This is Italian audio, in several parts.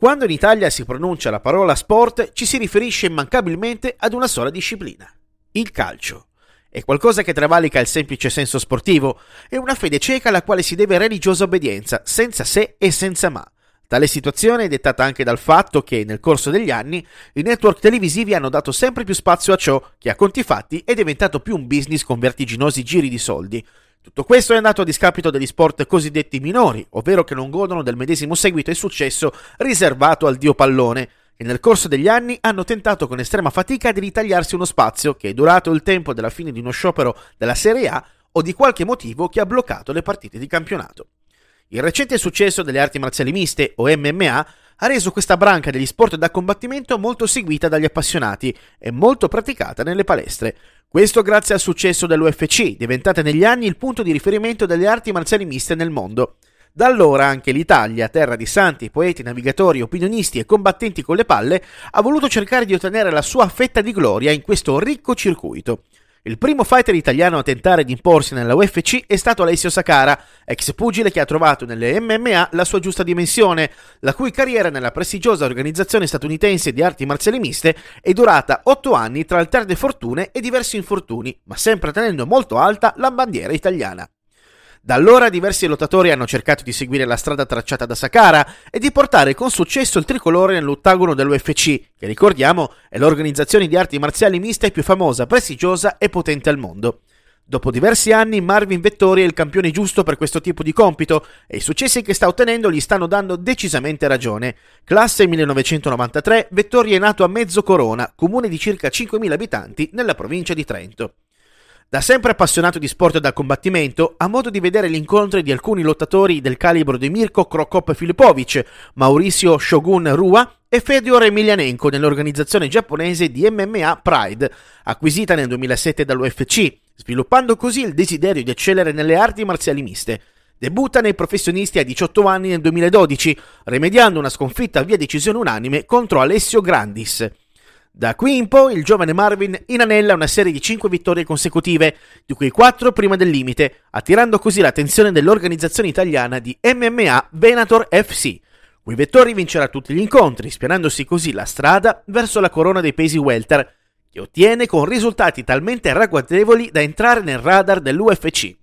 Quando in Italia si pronuncia la parola sport ci si riferisce immancabilmente ad una sola disciplina, il calcio. È qualcosa che travalica il semplice senso sportivo, è una fede cieca alla quale si deve religiosa obbedienza, senza se e senza ma. Tale situazione è dettata anche dal fatto che, nel corso degli anni, i network televisivi hanno dato sempre più spazio a ciò che, a conti fatti, è diventato più un business con vertiginosi giri di soldi, tutto questo è andato a discapito degli sport cosiddetti minori, ovvero che non godono del medesimo seguito e successo riservato al dio pallone, e nel corso degli anni hanno tentato con estrema fatica di ritagliarsi uno spazio che è durato il tempo della fine di uno sciopero della Serie A o di qualche motivo che ha bloccato le partite di campionato. Il recente successo delle arti marziali miste o MMA ha reso questa branca degli sport da combattimento molto seguita dagli appassionati e molto praticata nelle palestre. Questo grazie al successo dell'UFC, diventata negli anni il punto di riferimento delle arti marziali miste nel mondo. Da allora anche l'Italia, terra di santi, poeti, navigatori, opinionisti e combattenti con le palle, ha voluto cercare di ottenere la sua fetta di gloria in questo ricco circuito. Il primo fighter italiano a tentare di imporsi nella UFC è stato Alessio Sakara, ex pugile che ha trovato nelle MMA la sua giusta dimensione, la cui carriera nella prestigiosa organizzazione statunitense di arti marziali miste è durata 8 anni tra alterne fortune e diversi infortuni, ma sempre tenendo molto alta la bandiera italiana. Da allora diversi lottatori hanno cercato di seguire la strada tracciata da Sakara e di portare con successo il tricolore nell'ottagono dell'UFC, che ricordiamo è l'organizzazione di arti marziali miste più famosa, prestigiosa e potente al mondo. Dopo diversi anni Marvin Vettori è il campione giusto per questo tipo di compito e i successi che sta ottenendo gli stanno dando decisamente ragione. Classe 1993, Vettori è nato a Mezzo Corona, comune di circa 5.000 abitanti nella provincia di Trento. Da sempre appassionato di sport da combattimento, ha modo di vedere gli incontri di alcuni lottatori del calibro di Mirko Krokop Filipovic, Mauricio Shogun Rua e Fedor Emelianenko nell'organizzazione giapponese di MMA Pride, acquisita nel 2007 dall'UFC, sviluppando così il desiderio di eccellere nelle arti marziali miste. Debutta nei professionisti a 18 anni nel 2012, rimediando una sconfitta via decisione unanime contro Alessio Grandis. Da qui in poi il giovane Marvin inanella una serie di 5 vittorie consecutive, di cui 4 prima del limite, attirando così l'attenzione dell'organizzazione italiana di MMA Venator FC, cui Vettori vincerà tutti gli incontri, spianandosi così la strada verso la corona dei pesi welter, che ottiene con risultati talmente ragguardevoli da entrare nel radar dell'UFC.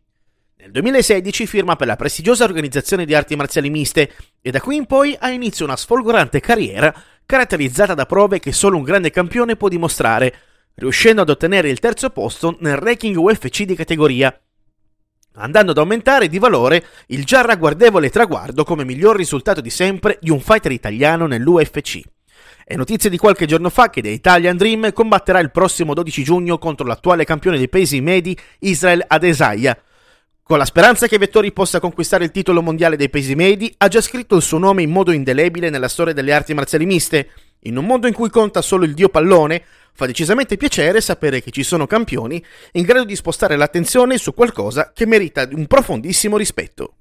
Nel 2016 firma per la prestigiosa organizzazione di arti marziali miste e da qui in poi ha inizio una sfolgorante carriera caratterizzata da prove che solo un grande campione può dimostrare, riuscendo ad ottenere il terzo posto nel ranking UFC di categoria, andando ad aumentare di valore il già ragguardevole traguardo come miglior risultato di sempre di un fighter italiano nell'UFC. È notizia di qualche giorno fa che The Italian Dream combatterà il prossimo 12 giugno contro l'attuale campione dei pesi medi Israel Adesanya, con la speranza che Vettori possa conquistare il titolo mondiale dei pesi medi, ha già scritto il suo nome in modo indelebile nella storia delle arti marziali miste. In un mondo in cui conta solo il dio pallone, fa decisamente piacere sapere che ci sono campioni in grado di spostare l'attenzione su qualcosa che merita un profondissimo rispetto.